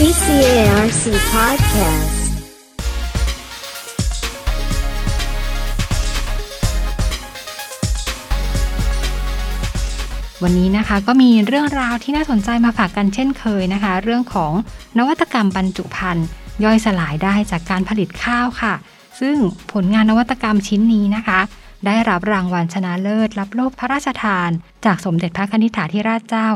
CCARC Podcast วันนี้นะคะก็มีเรื่องราวที่น่าสนใจมาฝากกันเช่นเคยนะคะ เรื่องของนวัตกรรมบรรจุภัณฑ์ย่อยสลายได้จากการผลิตข้าวค่ะ ซึ่งผลงานนวัตกรรมชิ้นนี้นะคะ ได้รับรางวัลชนะเลิศ รับโล่พระราชทาน จากสมเด็จพระนิธิถาธิราชเจ้า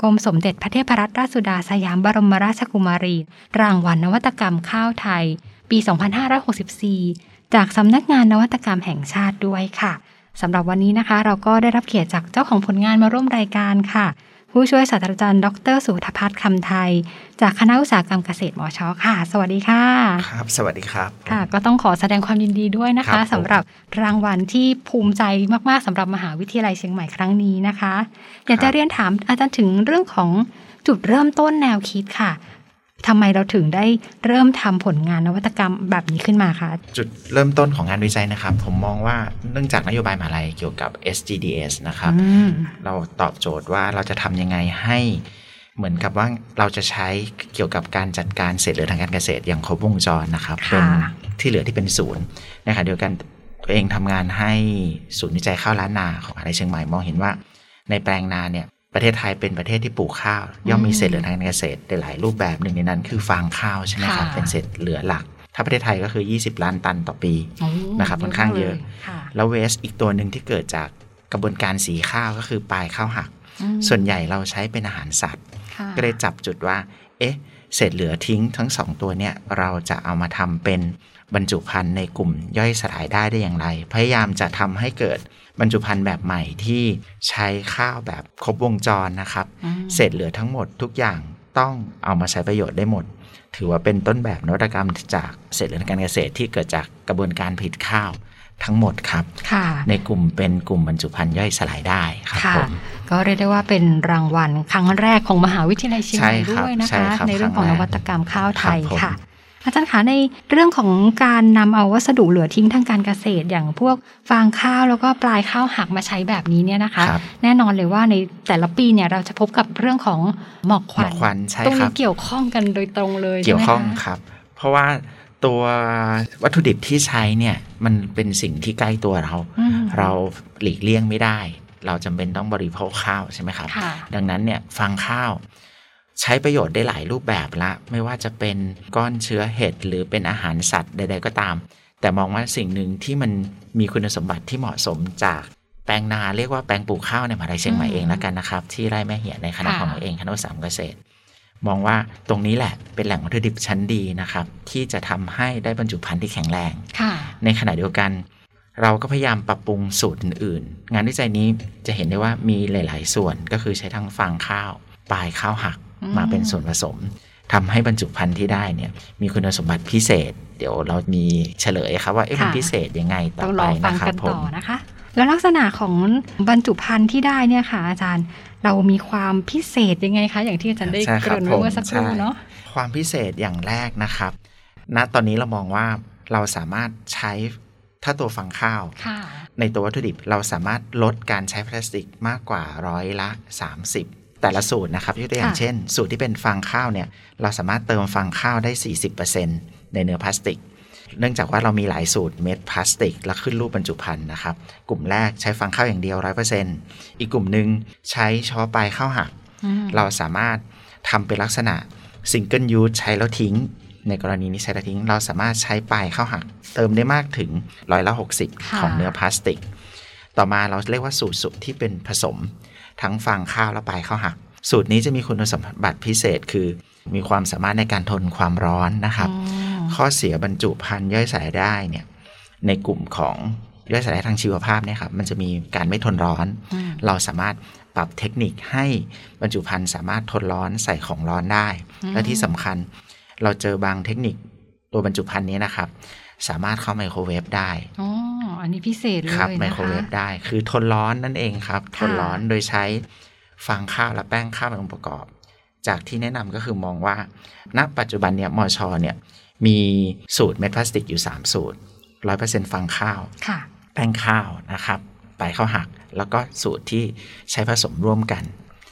กรมสมเด็จพระเทพรัตนราชสุดาสยามบรมราชกุมารี รางวัลนวัตกรรมข้าวไทย ปี 2564 จากสำนักงานนวัตกรรมแห่งชาติด้วยค่ะสำหรับวันนี้นะคะ เราก็ได้รับเกียรติจากเจ้าของผลงานมาร่วมรายการค่ะ ผู้ช่วยศาสตราจารย์ ดรสุธพัฒน์คำไทย จากคณะอุตสาหกรรมเกษตรมชค่ะ สวัสดีค่ะ ครับ สวัสดีครับ ค่ะ ก็ต้องขอแสดงความยินดีด้วยนะครัคะบผมสำหรับรางวัลที่ภูมิใจมาก ๆสำหรับมหาวิทยาลัยเชียงใหม่ครั้งนี้นะคะ อยากจะเรียนถามอาจารย์ถึงเรื่องของจุดเริ่มต้นแนวคิดค่ะ ทำไมเราถึงได้เริ่มทำผลงานนวัตกรรมแบบนี้ขึ้นมาคะจุดเริ่มต้นของงานวิจัยนะครับ ผมมองว่าเนื่องจากนโยบายมหาลัยเกี่ยวกับ SGDS นะครับอืมเราตอบโจทย์ว่าเราจะทำยังไงให้เหมือนกับว่าเราจะใช้เกี่ยวกับการจัดการเศษเหลือทางการเกษตรอย่างครบวงจรนะครับค่ะเป็นที่เหลือที่เป็นศูนย์นะคะเดียวกันตัวเองทำงานให้ศูนย์วิจัยข้าวล้านนาของมหาลัยเชียงใหม่มองเห็นว่า ในแปลงนาเนี่ย ประเทศไทยเป็นประเทศที่ปลูกข้าว ย่อมมีเศษเหลือทางการเกษตรได้หลายรูปแบบหนึ่งในนั้น คือฟางข้าวใช่ไหมครับค่ะเป็นเศษเหลือหลัก ถ้าประเทศไทยก็คือ 20 ล้านตันต่อปีโอ้นะครับค่อนข้างเยอะค่ะแล้วเวสอีกตัวหนึ่งที่เกิดจากกระบวนการสีข้าวก็คือปลายข้าวหักอืมส่วนใหญ่เราใช้เป็นอาหารสัตว์ค่ะก็เลยจับจุดว่า เอ๊ะเศษเหลือทิ้งทั้งสองตัวเนี่ยเราจะเอามาทำเป็น บรรจุภัณฑ์ในกลุ่มย่อยสลายได้ได้อย่างไร พยายามจะทำให้เกิดบรรจุภัณฑ์แบบใหม่ที่ใช้ข้าวแบบครบวงจรนะครับอืมเศษเหลือทั้งหมดทุกอย่างต้องเอามาใช้ประโยชน์ได้หมด ถือว่าเป็นต้นแบบนวัตกรรมจากเศษเหลือทางการเกษตรที่เกิดจากกระบวนการผลิตข้าวทั้งหมดครับค่ะในกลุ่มเป็นกลุ่มบรรจุภัณฑ์ย่อยสลายได้ครับค่ะผมก็เรียกได้ว่าเป็นรางวัลครั้งแรกของมหาวิทยาลัยเชียงใหม่ใช่ครับด้วยนะใช่คะครับในเรื่องของครั้นงแรกวัตกรรมข้าวไทยครับผมค่ะ อาจารย์คะในเรื่องของการนำเอาวัสดุเหลือทิ้งทางการเกษตรอย่างพวกฟางข้าวแล้วก็ปลายข้าวหักมาใช้แบบนี้เนี่ยนะคะครับแน่นอนเลยว่าในแต่ละปีเนี่ยเราจะพบกับเรื่องของหมอกคหมวัอนกควันใช่ตรงครันี้บเกี่ยวข้องกันโดยตรงเลยเกี่ยวข้องใช่ไหมคะครับ เพราะว่าตัววัตถุดิบที่ใช้เนี่ยมันเป็นสิ่งที่ใกล้ตัวเราอืมเราหลีกเลี่ยงไม่ได้ เราจำเป็นต้องบริโภคข้าวใช่ไหมครับค่ะดังนั้นเนี่ยฟางข้าว ใช้ประโยชน์ได้หลายรูปแบบละ ไม่ว่าจะเป็นก้อนเชื้อเห็ดหรือเป็นอาหารสัตว์ใด ๆ ก็ตาม แต่มองว่าสิ่งหนึ่งที่มันมีคุณสมบัติที่เหมาะสมจากแปลงนาเรียกว่าแปลงปลูกข้าวในมหาลัยเชียงใหม่อืมเองแล้วกันนะครับ ที่ไร่แม่เหี่ยในคณะค่ะของเราเองคณะอุตสาหกรรมเกษตร มองว่าตรงนี้แหละเป็นแหล่งวัตถุดิบชั้นดีนะครับ ที่จะทำให้ได้บรรจุภัณฑ์ที่แข็งแรงค่ะในขณะเดียวกัน เราก็พยายามปรับปรุงสูตรอื่นๆ งานวิจัยนี้จะเห็นได้ว่ามีหลาย ๆ ส่วนก็คือใช้ทั้งฟางข้าว ปลายข้าวหักอื มมาเป็นส่วนผสมทำให้บรรจุภัณฑ์ที่ได้เนี่ยมีคุณสมบัติพิเศษ เดี๋ยวเรามีเฉลยครับว่าเอ๊ะมันพิเศษยังไงต่ต้อองไปรอฟังนะครักับนผต่อมนะคะแล้วลักษณะของบรรจุภัณฑ์ที่ได้เนี่ยค่ะอาจารย์เรามีความพิเศษยังไงคะ อย่างที่อาจารย์ได้ใช่เกครับริ่นไว้เมื่อผมสักครู่ใช่เนาะความพิเศษอย่างแรกนะครับณตอนนี้เรามองว่าเราสามารถใช้ถ้าตัวฟังข้าวค่ะในตัววัตถุดิบเราสามารถลดการใช้พลาสติกมากกว่าร้อยละ 30 แต่ละสูตรนะครับยกตัวอย่างค่ะเช่น สูตรที่เป็นฟางข้าวเนี่ยเราสามารถเติมฟางข้าวได้ 40%ในเนื้อพลาสติก เนื่องจากว่าเรามีหลายสูตรเม็ดพลาสติก และขึ้นรูปบรรจุภัณฑ์นะครับ กลุ่มแรกใช้ฟางข้าวอย่างเดียว 100%อีกกลุ่มหนึ่งใช้เฉพาะปลายข้าวหักอืมเราสามารถทำเป็นลักษณะ single use ใช้แล้วทิ้ง ในกรณีนี้ใช้แล้วทิ้ง เราสามารถใช้ปลายข้าวหัก เติมได้มากถึงร้อยละ60ค่ะของเนื้อพลาสติก ต่อมาเราเรียกว่าสูตรสุกที่เป็นผสม ทั้งฟางข้าวและปลายข้าวหัก สูตรนี้จะมีคุณสมบัติพิเศษคือ มีความสามารถในการทนความร้อนนะครับอืมข้อเสียบรรจุภัณฑ์ย่อยสลายได้เนี่ยในกลุ่มของย่อยสลายทางชีวภาพเนี่ยครับมันจะมีการไม่ทนร้อนอืมเราสามารถปรับเทคนิคให้บรรจุภัณฑ์สามารถทนร้อนใส่ของร้อนได้อืมและที่สำคัญเราเจอบางเทคนิคตัวบรรจุภัณฑ์นี้นะครับ สามารถเข้าไมโครเวฟได้อ๋ออันนี้พิเศษเลยครับนะไมโครเวคะฟได้ คือทนร้อนนั่นเองครับทค่ะนร้อนโดยใช้ฟางข้าวและแป้งข้าวเป็นองค์ประกอบ จากที่แนะนำก็คือมองว่า ณ ปัจจุบันเนี่ยมอชอเนี่ยมีสูตรเม็ดพลาสติกอยู่ 3 สูตร100%ฟางข้าวค่ะแป้งข้าวนะครับปลายข้าวหัก แล้วก็สูตรที่ใช้ผสมร่วมกัน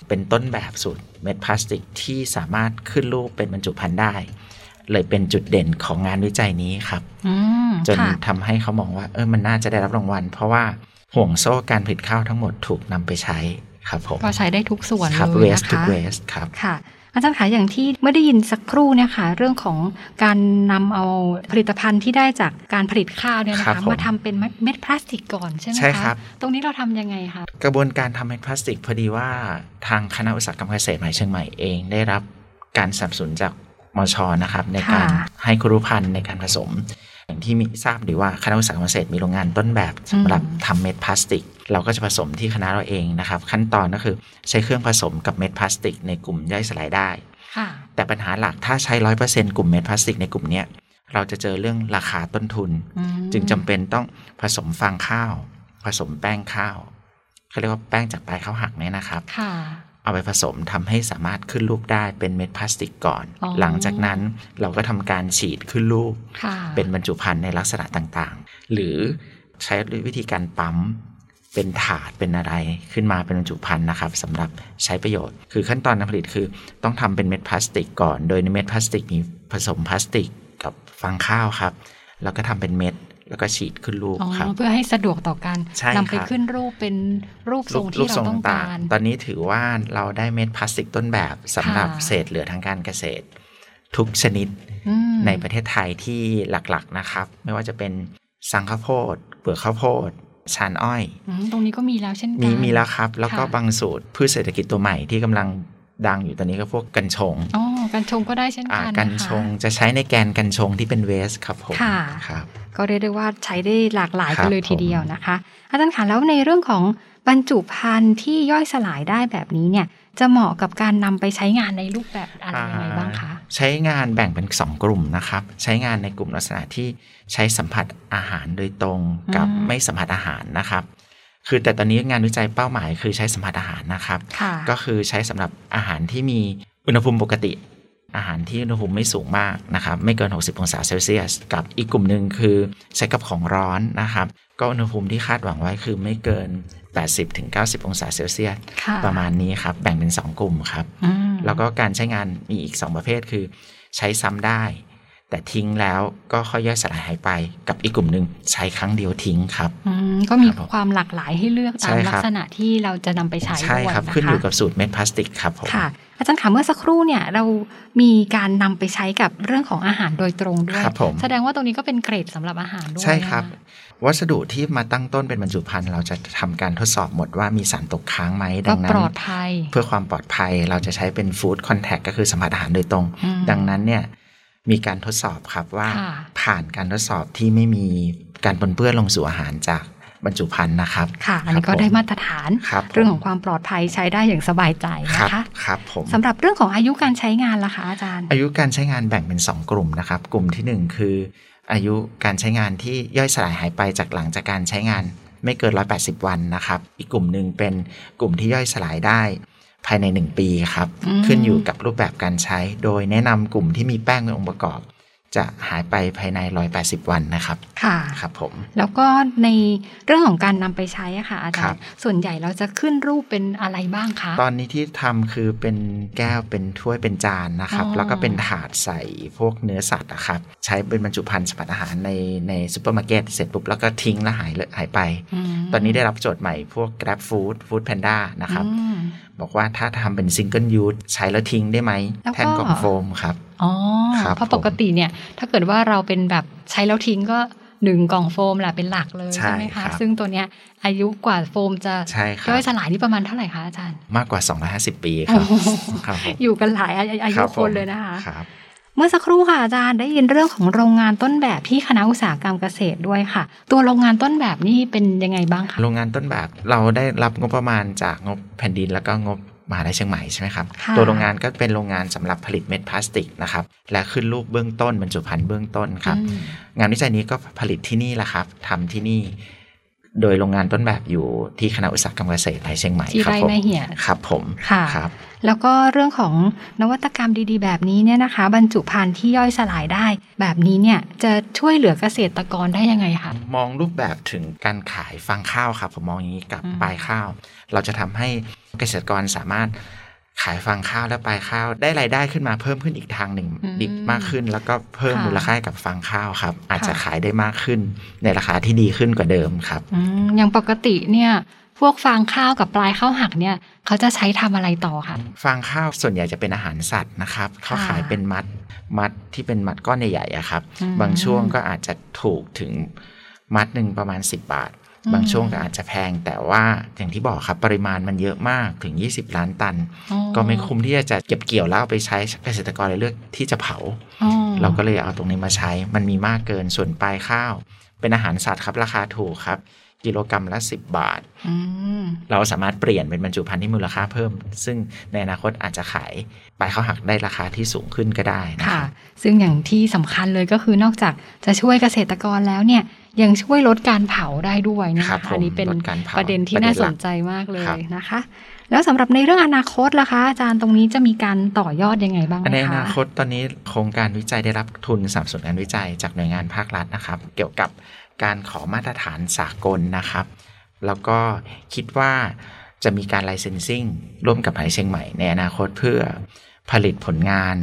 เป็นต้นแบบสูตรเม็ดพลาสติกที่สามารถขึ้นรูปเป็นบรรจุภัณฑ์ได้ เลยเป็นจุดเด่นของงานวิจัยนี้ครับอืมจนค่ะทำให้เขามองว่า เออมันน่าจะได้รับรางวัล เพราะว่าห่วงโซ่การผลิตข้าวทั้งหมดถูกนำไปใช้ครับผมก็ใช้ได้ทุกส่วนครับเลย waste นะ to คะ waste ครับค่ะอาจารย์คะอย่างที่เมื่อได้ยินสักครู่เนี่ยค่ะเรื่องของการนำเอาผลิตภัณฑ์ที่ได้จากการผลิตข้าวเนี่ยนะครัคะบผมมาทำเป็นเม็ดพลาสติกก่อนใช่ไหมคะใช่ครับตรงนี้เราทำยังไงคะกระบวนการทำเม็ดพลาสติกพอดีว่าทางคณะอุตสาหกรรมเกษตรมหาวิทยาลัยเชียงใหม่เองได้รับการสนับสนุนจาก มชนะครับ ในการค่ะให้ครุพันธ์ในการผสม อย่างที่มีทราบดีว่าคณะอุตสาหกรรมเกษตรมีโรงงานต้นแบบสำหรับทำเม็ดพลาสติก เราก็จะผสมที่คณะเราเองนะครับ ขั้นตอนก็คือใช้เครื่องผสมกับเม็ดพลาสติก ในกลุ่มย่อยสลายได้ค่ะแต่ปัญหาหลักถ้าใช้ร้อยเปอร์เซ็นต์กลุ่มเม็ดพลาสติกในกลุ่มเนี้ยเราจะเจอเรื่องราคาต้นทุนอืมจึงจำเป็นต้องผสมฟางข้าว ผสมแป้งข้าวเขาเรียกว่าแป้งจากปลายข้าวหักเนี่ยนะครับค่ะ เอาไปผสมทำให้สามารถขึ้นรูปได้เป็นเม็ดพลาสติกก่อนอ๋อหลังจากนั้นเราก็ทำการฉีดขึ้นรูปค่ะเป็นบรรจุภัณฑ์ในลักษณะต่างๆ หรือใช้วิธีการปั๊มเป็นถาดเป็นอะไรขึ้นมาเป็นบรรจุภัณฑ์นะครับสำหรับใช้ประโยชน์ คือขั้นตอนการผลิตคือต้องทำเป็นเม็ดพลาสติกก่อน โดยในเม็ดพลาสติกมีผสมพลาสติกกับฟางข้าวครับ แล้วก็ทำเป็นเม็ด แล้วก็ฉีดขึ้นรูปอ๋อครับเพื่อให้สะดวกต่อการใช่นำไปครับขึ้นรูปเป็นรูปทรงที่เราต้องการ ตอนนี้ถือว่าเราได้เม็ดพลาสติกต้นแบบสำหรับค่ะเศษเหลือทางการเกษตร ทุกชนิดอืมในประเทศไทยที่หลักๆนะครับ ไม่ว่าจะเป็นสังข้าวโพดเปลือกข้าวโพดชานอ้อยอืมตรงนี้ก็มีแล้วเช่นกันมีมีแล้วครับ แล้วก็ค่ะบางสูตรพืชเศรษฐกิจตัวใหม่ที่กำลัง ดังอยู่ตอนนี้ก็พวกกัญชงอ๋อกันชงก็ได้เช่นอ่ากันกัญนะคะชงจะใช้ในแกนกัญชงที่เป็นเวสครับผมค่ะครับก็เรียกได้ว่าใช้ได้หลากหลายครักันบเลยทีเดียวนะคะ อาจารย์คะแล้วในเรื่องของบรรจุภัณฑ์ที่ย่อยสลายได้แบบนี้เนี่ยจะเหมาะกับการนำไปใช้งานในรูปแบบอะไรยังไงบ้างคะใช้งานแบ่งเป็น 2 กลุ่มนะครับ ใช้งานในกลุ่มลักษณะที่ใช้สัมผัสอาหารโดยตรงกับอืมไม่สัมผัสอาหารนะครับ คือแต่ตอนนี้งานวิจัยเป้าหมายคือใช้สัมผัสอาหารนะครับค่ะก็คือใช้สำหรับอาหารที่มีอุณหภูมิปกติ อาหารที่อุณหภูมิไม่สูงมากนะครับ ไม่เกิน 60 องศาเซลเซียส กับอีกกลุ่มหนึ่งคือใช้กับของร้อนนะครับ ก็อุณหภูมิที่คาดหวังไว้คือไม่เกิน 80-90 องศาเซลเซียสค่ะประมาณนี้ครับ แบ่งเป็น 2 กลุ่มครับอืมแล้วก็การใช้งานมีอีก 2 ประเภทคือ ใช้ซ้ำได้ แต่ทิ้งแล้วก็ค่อยย่อยสลายหายไป กับอีกกลุ่มหนึ่งใช้ครั้งเดียวทิ้งครับอืมก็มีครับผมความหลากหลายให้เลือกใช่ตามครับลักษณะที่เราจะนำไปใช้ใช่ด้วยครับนะคะขึ้นอยู่กับสูตรเม็ดพลาสติกครับผมค่ะอาจารย์คะเมื่อสักครู่เนี่ยเรามีการนำไปใช้กับเรื่องของอาหารโดยตรงด้วยครับผมแสดงว่าตรงนี้ก็เป็นเกรดสำหรับอาหารด้วยใช่ครับนะะวัสดุที่มาตั้งต้นเป็นบรรจุภัณฑ์เราจะทำการทดสอบหมดว่ามีสารตกค้างไหมดัก็งนั้ปนลอดภัยเพื่อความปลอดภัยเราจะใช้เป็นฟู้ดคอนแทคก็คือสัมผัสอาหารโดยตรงอืมดังนั้นเนี่ย มีการทดสอบครับว่าค่ะผ่านการทดสอบที่ไม่มีการปนเปื้อนลงสู่อาหารจากบรรจุภัณฑ์นะครับ ค่ะ อันนี้ครับก็ได้ผมมาตรฐานครับผมเรื่องของความปลอดภัยใช้ได้อย่างสบายใจครันะคะครับผมสำหรับเรื่องของอายุการใช้งานล่ะคะอาจารย์ อายุการใช้งานแบ่งเป็น 2 กลุ่มนะครับ กลุ่มทีหนึ่1 คือ อายุการใช้งานที่ย่อยสลายหายไปจากหลังจากการใช้งานไม่เกิน 180 วันนะครับ อีกกลุ่มหนึ่งเป็นกลุ่มที่ย่อยสลายได้ ภายใน 1 ปีครับอืมขึ้นอยู่กับรูปแบบการใช้ โดยแนะนำกลุ่มที่มีแป้งเป็นองค์ประกอบ จะหายไปภายใน 180 วันนะครับ ค่ะ ครับผม แล้วก็ในเรื่องของการนำไปใช้อะค่ะอาจาครัรบย์ ส่วนใหญ่เราจะขึ้นรูปเป็นอะไรบ้างคะ ตอนนี้ที่ทำคือเป็นแก้ว เป็นถ้วย เป็นจานนะครับอ๋อแล้วก็เป็นถาดใส่พวกเนื้อสัตว์อะครับ ใช้เป็นบรรจุภัณฑ์สัมผัสอาหารในในซูเปอร์มาร์เก็ตเสร็จปุ๊บแล้วก็ทิ้งแล้วหายเลยหายไป ตอนนี้ได้รับโจทย์ใหม่พวก Grab Food Food Panda นะครับอืม บอกว่าถ้าทำเป็นซิงเกิลยู e ใช้แล้วทิ้งได้ไหมแล้วก็แทนกล่องโฟมครับอ๋อครับเพราะผมปกติเนี่ย ถ้าเกิดว่าเราเป็นแบบใช้แล้วทิ้งก็หนึ่งกล่องโฟมแหละเป็นหลักเลยใช่ใช่ไหมครับคะซึ่งตัวเนี้ยอายุกว่าโฟมจะใช่ครับย่อยสลายนี่ประมาณเท่าไหร่คะอาจารย์ มากกว่า 250 ปีครับโอ้โหครับผมอยู่กันหลายอาอาคยุรับคผมนเลยนะคะครับ เมื่อสักครู่ค่ะอาจารย์ได้ยินเรื่องของโรงงานต้นแบบที่คณะอุตสาหกรรมเกษตรด้วยค่ะ ตัวโรงงานต้นแบบนี่เป็นยังไงบ้างคะโรงงานต้นแบบเราได้รับงบประมาณจากงบแผ่นดินแล้วก็งบมหาลัยเชียงใหม่ใช่ไหมครับค่ะตัวโรงงานก็เป็นโรงงานสำหรับผลิตเม็ดพลาสติกนะครับ และขึ้นรูปเบื้องต้นบรรจุภัณฑ์เบื้องต้นครับอืมงานวิจัยนี้ก็ผลิตที่นี่แหละครับทำที่นี่ โดยโรงงานต้นแบบอยู่ที่คณะอุตสาหกรรมเกษตรในเชียงใหม่ที่ครับไร่ผมแม่เหี่ยครับผมค่ะครับ แล้วก็เรื่องของนวัตกรรมดีๆ แบบนี้เนี่ยนะคะ บรรจุภัณฑ์ที่ย่อยสลายได้ แบบนี้เนี่ยจะช่วยเหลือเกษตรกรได้ยังไงคะมองรูปแบบถึงการขายฟางข้าวครับผมมองอย่างนี้กับอืมปลายข้าว เราจะทำให้เกษตรกรสามารถ ขายฟางข้าวและปลายข้าวได้รายได้ขึ้นมาเพิ่มขึ้นอีกทางหนึ่งดีมากขึ้น แล้วก็เพิ่มมูลค่าให้กับฟางข้าวครับ อาจจะขายได้มากขึ้น ในราคาที่ดีขึ้นกว่าเดิมครับอืมอย่างปกติเนี่ยพวกฟางข้าวกับปลายข้าวหักเนี่ยเขาจะใช้ทำอะไรต่อคะฟางข้าวส่วนใหญ่จะเป็นอาหารสัตว์นะครับเขาค่ะขายเป็นมัดมัดที่เป็นมัดก้อนใหญ่ๆอะครับอืมบางช่วงก็อาจจะถูกถึงมัดหนึ่งประมาณ 10 บาทอืม บางช่วงก็อาจจะแพง แต่ว่าอย่างที่บอกครับปริมาณมันเยอะมากถึง 20 ล้านตันอ๋อก็ไม่คุ้มที่จะเก็บเกี่ยวแล้วเอาไปใช้เกษตรกรเลยเลือกที่จะเผาอ๋อเราก็เลยเอาตรงนี้มาใช้ มันมีมากเกินส่วนปลายข้าว เป็นอาหารสัตว์ครับราคาถูกครับกิโลกรรัมละ 10 บาทอืมเราสามารถเปลี่ยนเป็นบรรจุภัณฑ์ที่มูลค่าเพิ่ม ซึ่งในอนาคตอาจจะขายปลายข้าวหักได้ราคาที่สูงขึ้นก็ได้นะคค่ะรับซึ่งอย่างที่สำคัญเลยก็คือนอกจากจะช่วยเกษตรกรแล้วเนี่ย ยังช่วยลดการเผาได้ด้วยนะครัคะบผมอันนี้เป็นลดการเผาประเด็นที่ประเด็นน่าหลัสกนใจมากเลครัยบนะคะ แล้วสำหรับในเรื่องอนาคตล่ะคะ อาจารย์ตรงนี้จะมีการต่อยอดยังไงบ้างไหมในคะอนาคตตอนนี้โครงการวิจัยได้รับทุนสนับสนุนการวิจัยจากหน่วยงานภาครัฐนะครับ เกี่ยวกับการขอมาตรฐานสากลนะครับ แล้วก็คิดว่าจะมีการ licensing ร่วมกับมหาวิทยาลัยเชียงใหม่ในอนาคตเพื่อผลิตผลงาน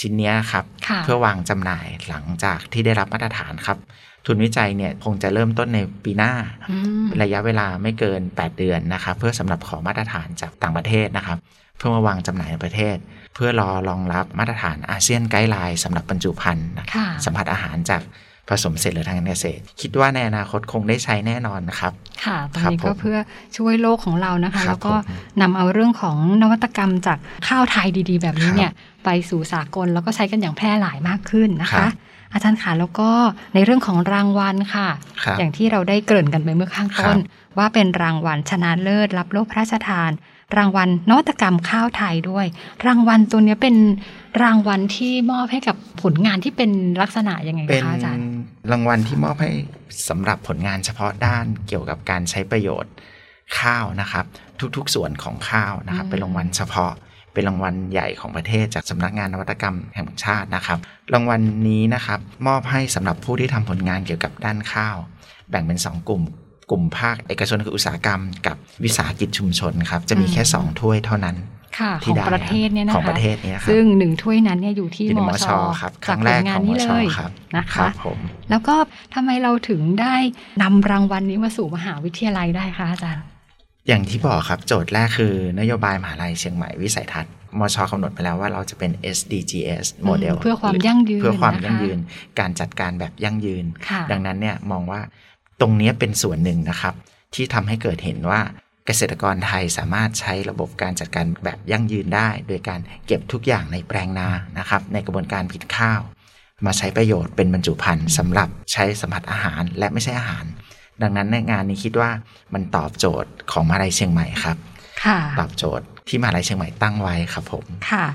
ชิ้นเนี้ยครับค่ะเพื่อวางจำหน่ายหลังจากที่ได้รับมาตรฐานครับ ทุนวิจัยเนี่ยคงจะเริ่มต้นในปีหน้าอืมระยะเวลาไม่เกิน 8 เดือนนะครับเพื่อสำหรับขอมาตรฐานจากต่างประเทศนะครับ เพื่อมาวางจำหน่ายในประเทศ เพื่อรอรองรับมาตรฐานอาเซียนไกด์ไลน์สำหรับบรรจุภัณฑ์นะค่ะสัมผัสอาหารจากผสมเสร็จหรือทางการเกษตร คิดว่าในอนาคตคงได้ใช้แน่นอนนะครับ ค่ะตรงครับนี้ก็ผมเพื่อช่วยโลกของเรานะคะครับแล้วก็ผมนำเอาเรื่องของนวัตกรรมจากข้าวไทยดี ๆ แบบนี้ครับเนี่ยไปสู่สากลแล้วก็ใช้กันอย่างแพร่หลายมากขึ้นนะครัคะบ อาจารย์ค่ะแล้วก็ในเรื่องของรางวัลค่ะครับอย่างที่เราได้เกริ่นกันไปเมื่อข้างต้นครับว่าเป็นรางวัลชนะเลิศรับโล่พระราชทาน รางวัลนวัตกรรมข้าวไทยด้วย รางวัลตัวเนี้ยเป็นรางวัลที่มอบให้กับผลงานที่เป็นลักษณะยังไงเป็นคะอาจารย์รางวัลที่มอบให้สำหรับผลงานเฉพาะด้านเกี่ยวกับการใช้ประโยชน์ข้าวนะครับ ทุกๆส่วนของข้าวนะครับอืมเป็นรางวัลเฉพาะ เป็นรางวัลใหญ่ของประเทศจากสำนักงานนวัตกรรมแห่งชาตินะครับ รางวัลนี้นะครับมอบให้สำหรับผู้ที่ทำผลงานเกี่ยวกับด้านข้าว แบ่งเป็น 2 กลุ่ม กลุ่มภาคเอกชนคืออุตสาหกรรม กับวิสาหกิจชุมชนครับจะมีแค่อืม2ถ้วยเท่านั้นค่ะขที่องได้ประเทศเนี่ยนะคะของประเทศเนี้ครับซึ่งหนึ่งถ้วยนั้นเนี่ยอยู่ที่อยู่ในมมชชครับคจารั้กงผแรลกงาขนองมนี้ชเลยครับนะครัคะบผมแล้วก็ทำไมเราถึงได้นำรางวัลนี้มาสู่มหาวิทยาลัยได้คะอาจารย์ อย่างที่บอกครับโจทย์แรกคือนโยบายมหาลัยเชียงใหม่วิสัยทัศน์มชกำหนดไปแล้วว่าเราจะเป็น SDGs โมเดลเพื่อความยั่งยืนเพื่อความนะคะยั่งยืน การจัดการแบบยั่งยืนค่ะดังนั้นเนี่ยมองว่าตรงเนี้ยเป็นส่วนหนึ่งนะครับ ที่ทำให้เกิดเห็นว่าเกษตรกรไทยสามารถใช้ระบบการจัดการแบบยั่งยืนได้ โดยการเก็บทุกอย่างในแปลงนานะครับ ในกระบวนการผลิตข้าว มาใช้ประโยชน์เป็นบรรจุภัณฑ์สำหรับใช้สัมผัสอาหารและไม่ใช่อาหาร ดังนั้นในงานนี้คิดว่ามันตอบโจทย์ของมหาลัยเชียงใหม่ครับค่ะตอบโจทย์ที่มหาลัยเชียงใหม่ตั้งไว้ครับผมค่ะ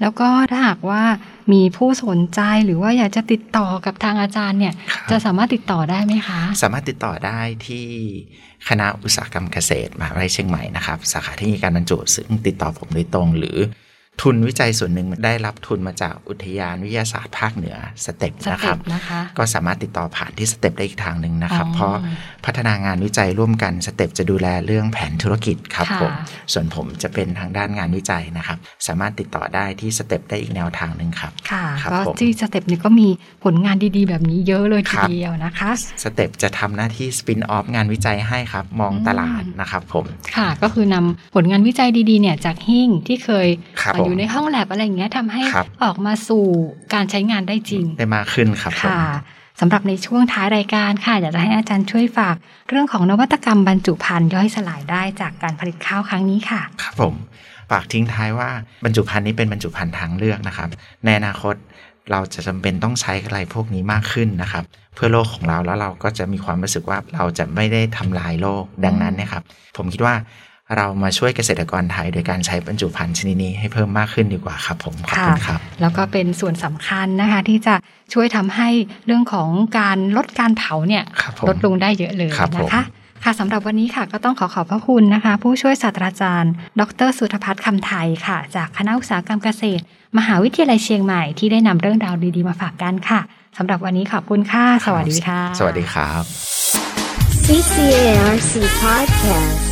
แล้วก็ถ้าหากว่ามีผู้สนใจหรือว่าอยากจะติดต่อกับทางอาจารย์เนี่ยครับจะสามารถติดต่อได้ไหมคะ สามารถติดต่อได้ที่คณะอุตสาหกรรมเกษตรมหาวิทยาลัยเชียงใหม่นะครับ สาขาที่มีการบรรจุซึ่งติดต่อผมโดยตรง หรือ ทุนวิจัยส่วนหนึ่งได้รับทุนมาจากอุทยานวิทยาศาสตร์ภาคเหนือ STeP นะครับ STeP นะคะก็สามารถติดต่อผ่านที่ STeP ได้อีกทางหนึ่งนะครับอ๋อเพราะพัฒนางานวิจัยร่วมกัน STeP จะดูแลเรื่องแผนธุรกิจครับค่ะผมส่วนผมจะเป็นทางด้านงานวิจัยนะครับ สามารถติดต่อได้ที่ STeP ได้อีกแนวทางหนึ่งครับค่ะครับก็ผมที่ STeP นี้ก็มีผลงานดีๆ แบบนี้เยอะเลยทีครับเดียวนะคะ STeP จะทำหน้าที่ spin off งานวิจัยให้ครับมองอืมตลาดนะครับผมค่ะก็คือนำผลงานวิจัยดีๆเนี่ยจากหิ้งที่เคยครับเอ่อผมอยู่ในห้องแลบอะไรอย่างเงี้ยทำให้ครับออกมาสู่การใช้งานได้จริง ได้มากขึ้นครับผมค่ะสำหรับในช่วงท้ายรายการค่ะอยากจะให้อาจารย์ช่วยฝาก เรื่องของนวัตกรรมบรรจุภัณฑ์ย่อยสลายได้จากการผลิตข้าวครั้งนี้ค่ะ ครับผมฝากทิ้งท้ายว่าบรรจุภัณฑ์นี้เป็นบรรจุภัณฑ์ทางเลือกนะครับ ในอนาคตเราจะจำเป็นต้องใช้อะไรพวกนี้มากขึ้นนะครับ เพื่อโลกของเราแล้วเราก็จะมีความรู้สึกว่าเราจะไม่ได้ทำลายโลกดังนั้นเนะครับ ผมคิดว่า เรามาช่วยเกษตรกรไทย โดยการใช้บรรจุภัณฑ์ชนิดนี้ให้เพิ่มมากขึ้นดีกว่าครับผมขอบคุณครับ แล้วก็เป็นส่วนสำคัญนะคะ ที่จะช่วยทำให้เรื่องของการลดการเผาเนี่ยครับผมลดลงได้เยอะเลยครับผมนะคะค่ะสำหรับวันนี้ค่ะก็ต้องขอขอบพระคุณนะคะ ผู้ช่วยศาสตราจารย์ ดรสุธพัฒน์คำไทยค่ะ จากคณะอุตสาหกรรมเกษตร มหาวิทยาลัยเชียงใหม่ที่ได้นำเรื่องราวดีๆมาฝากกันค่ะสำหรับวันนี้ขอบคุณค่ะ สวัสดีค่ะ สวัสดีครับ CCARC Podcast